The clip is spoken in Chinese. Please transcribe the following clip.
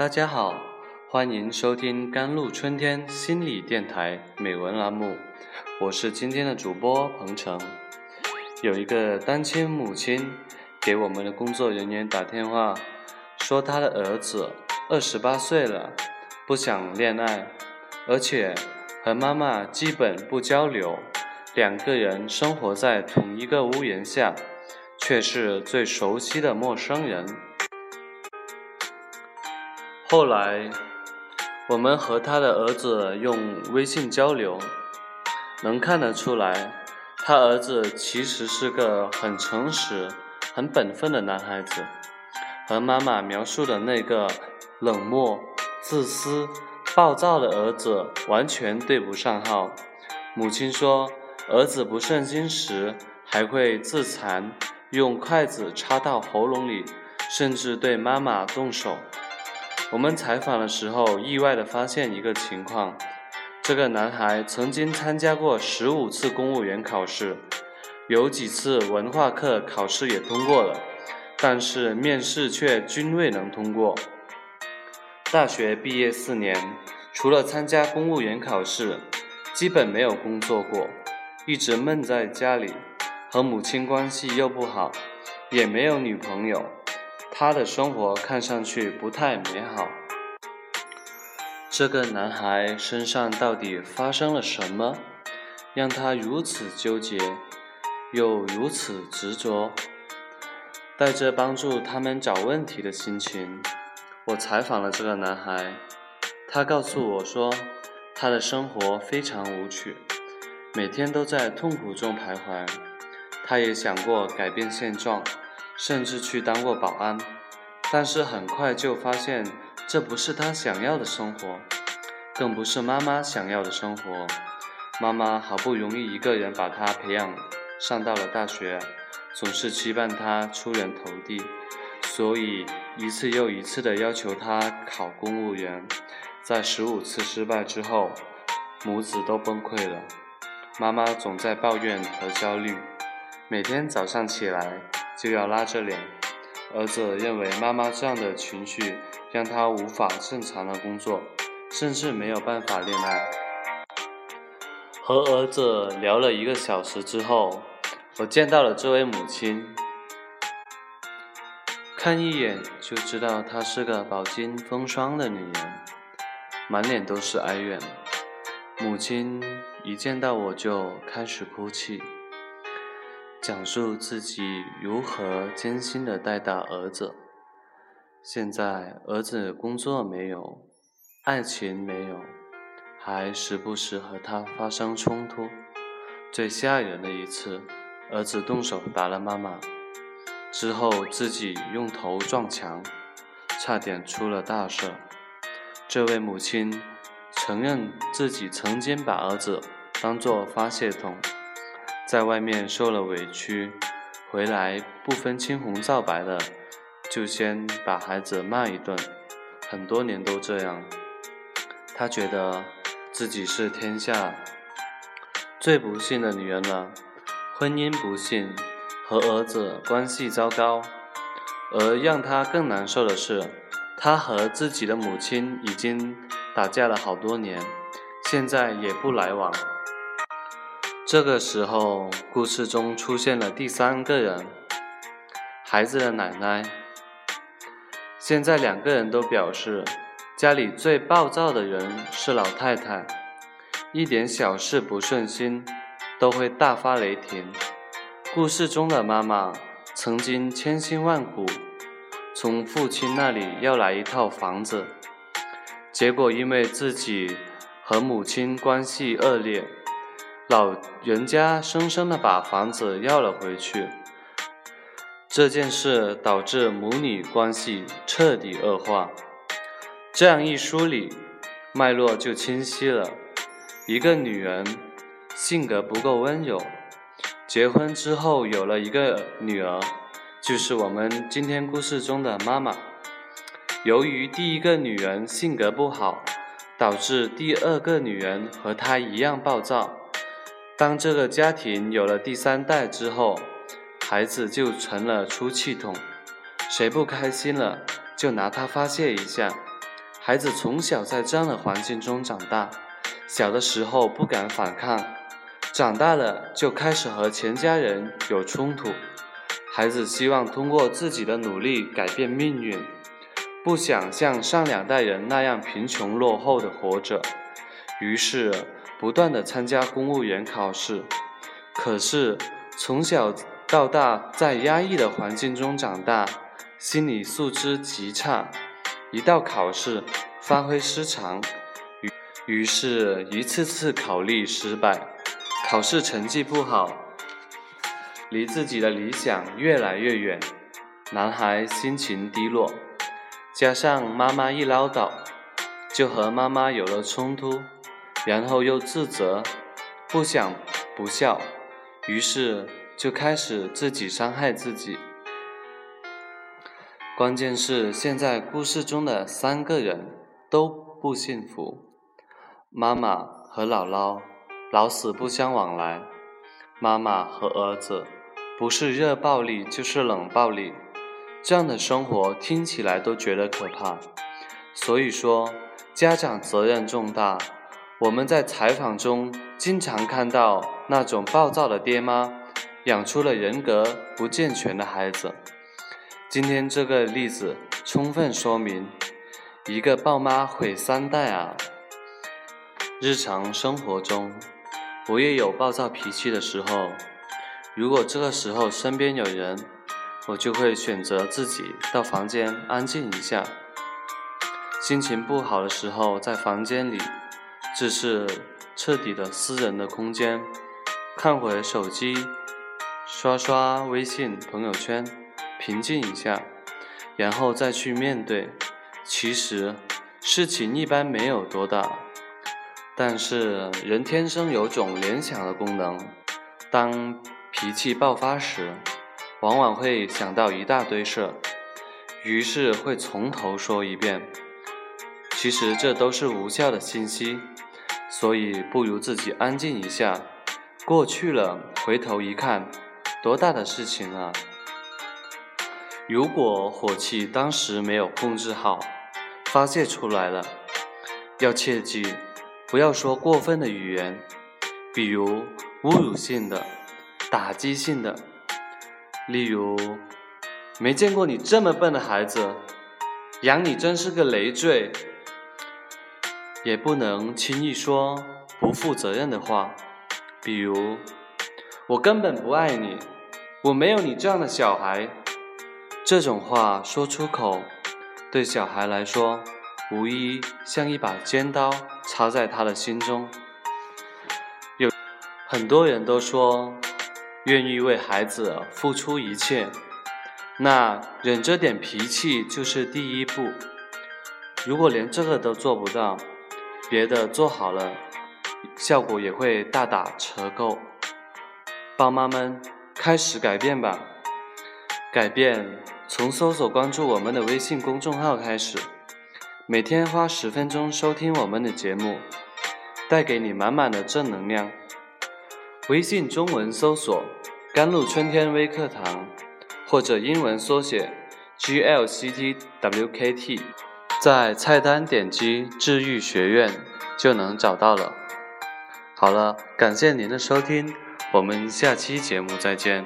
大家好，欢迎收听甘露春天心理电台美文栏目，我是今天的主播彭程。有一个单亲母亲给我们的工作人员打电话，说她的儿子二十八岁了，不想恋爱，而且和妈妈基本不交流，两个人生活在同一个屋檐下，却是最熟悉的陌生人。后来，我们和他的儿子用微信交流，能看得出来，他儿子其实是个很诚实、很本分的男孩子，和妈妈描述的那个冷漠、自私、暴躁的儿子完全对不上号。母亲说，儿子不顺心时还会自残，用筷子插到喉咙里，甚至对妈妈动手。我们采访的时候，意外地发现一个情况：这个男孩曾经参加过十五次公务员考试，有几次文化课考试也通过了，但是面试却均未能通过。大学毕业四年，除了参加公务员考试，基本没有工作过，一直闷在家里，和母亲关系又不好，也没有女朋友。他的生活看上去不太美好。这个男孩身上到底发生了什么，让他如此纠结，又如此执着？带着帮助他们找问题的心情，我采访了这个男孩。他告诉我说，他的生活非常无趣，每天都在痛苦中徘徊。他也想过改变现状。甚至去当过保安，但是很快就发现这不是他想要的生活，更不是妈妈想要的生活。妈妈好不容易一个人把他培养上到了大学，总是期盼他出人头地，所以一次又一次的要求他考公务员。在十五次失败之后，母子都崩溃了。妈妈总在抱怨和焦虑，每天早上起来。就要拉着脸。儿子认为妈妈这样的情绪让他无法正常的工作，甚至没有办法恋爱。和儿子聊了一个小时之后，我见到了这位母亲，看一眼就知道她是个饱经风霜的女人，满脸都是哀怨。母亲一见到我就开始哭泣。讲述自己如何艰辛地带大儿子。现在儿子工作没有，爱情没有，还时不时和他发生冲突。最吓人的一次，儿子动手打了妈妈，之后自己用头撞墙，差点出了大事。这位母亲承认自己曾经把儿子当作发泄筒。在外面受了委屈，回来不分青红皂白的，就先把孩子骂一顿，很多年都这样。他觉得自己是天下最不幸的女人了，婚姻不幸，和儿子关系糟糕。而让他更难受的是，他和自己的母亲已经打架了好多年，现在也不来往。这个时候，故事中出现了第三个人，孩子的奶奶。现在两个人都表示，家里最暴躁的人是老太太，一点小事不顺心都会大发雷霆。故事中的妈妈曾经千辛万苦从父亲那里要来一套房子，结果因为自己和母亲关系恶劣。老人家生生的把房子要了回去，这件事导致母女关系彻底恶化。这样一梳理，脉络就清晰了。一个女人性格不够温柔，结婚之后有了一个女儿，就是我们今天故事中的妈妈。由于第一个女人性格不好，导致第二个女人和她一样暴躁。当这个家庭有了第三代之后，孩子就成了出气筒，谁不开心了，就拿它发泄一下。孩子从小在这样的环境中长大，小的时候不敢反抗，长大了就开始和全家人有冲突。孩子希望通过自己的努力改变命运，不想像上两代人那样贫穷落后的活着，于是不断的参加公务员考试。可是从小到大在压抑的环境中长大，心理素质极差。一到考试，发挥失常，于于是一次次考虑失败，考试成绩不好，离自己的理想越来越远。男孩心情低落，加上妈妈一唠叨，就和妈妈有了冲突，然后又自责，不想不孝，于是就开始自己伤害自己。关键是现在故事中的三个人都不幸福，妈妈和姥姥老死不相往来，妈妈和儿子不是热暴力就是冷暴力，这样的生活听起来都觉得可怕。所以说家长责任重大。我们在采访中经常看到那种暴躁的爹妈，养出了人格不健全的孩子。今天这个例子充分说明，一个暴妈毁三代啊！日常生活中，我也有暴躁脾气的时候。如果这个时候身边有人，我就会选择自己到房间安静一下。心情不好的时候，在房间里，这是彻底的私人的空间，看会手机，刷刷微信朋友圈。平静一下，然后再去面对。其实事情一般没有多大，但是人天生有种联想的功能。当脾气爆发时，往往会想到一大堆事，于是会从头说一遍。其实这都是无效的信息，所以不如自己安静一下。过去了，回头一看，多大的事情啊！如果火气当时没有控制好，发泄出来了，要切记，不要说过分的语言，比如侮辱性的、打击性的，例如“没见过你这么笨的孩子，养你真是个累赘”，也不能轻易说不负责任的话，比如“我根本不爱你，我没有你这样的小孩”。这种话说出口，对小孩来说，无疑像一把尖刀插在他的心中。有很多人都说，愿意为孩子付出一切，那忍着点脾气就是第一步。如果连这个都做不到，别的做好了，效果也会大打折扣。爸妈们，开始改变吧，改变。从搜索关注我们的微信公众号开始，每天花十分钟收听我们的节目，带给你满满的正能量。微信中文搜索“甘露春天微课堂”，或者英文缩写 “GLCTWKT”，在菜单点击“治愈学院”就能找到了。好了，感谢您的收听，我们下期节目再见。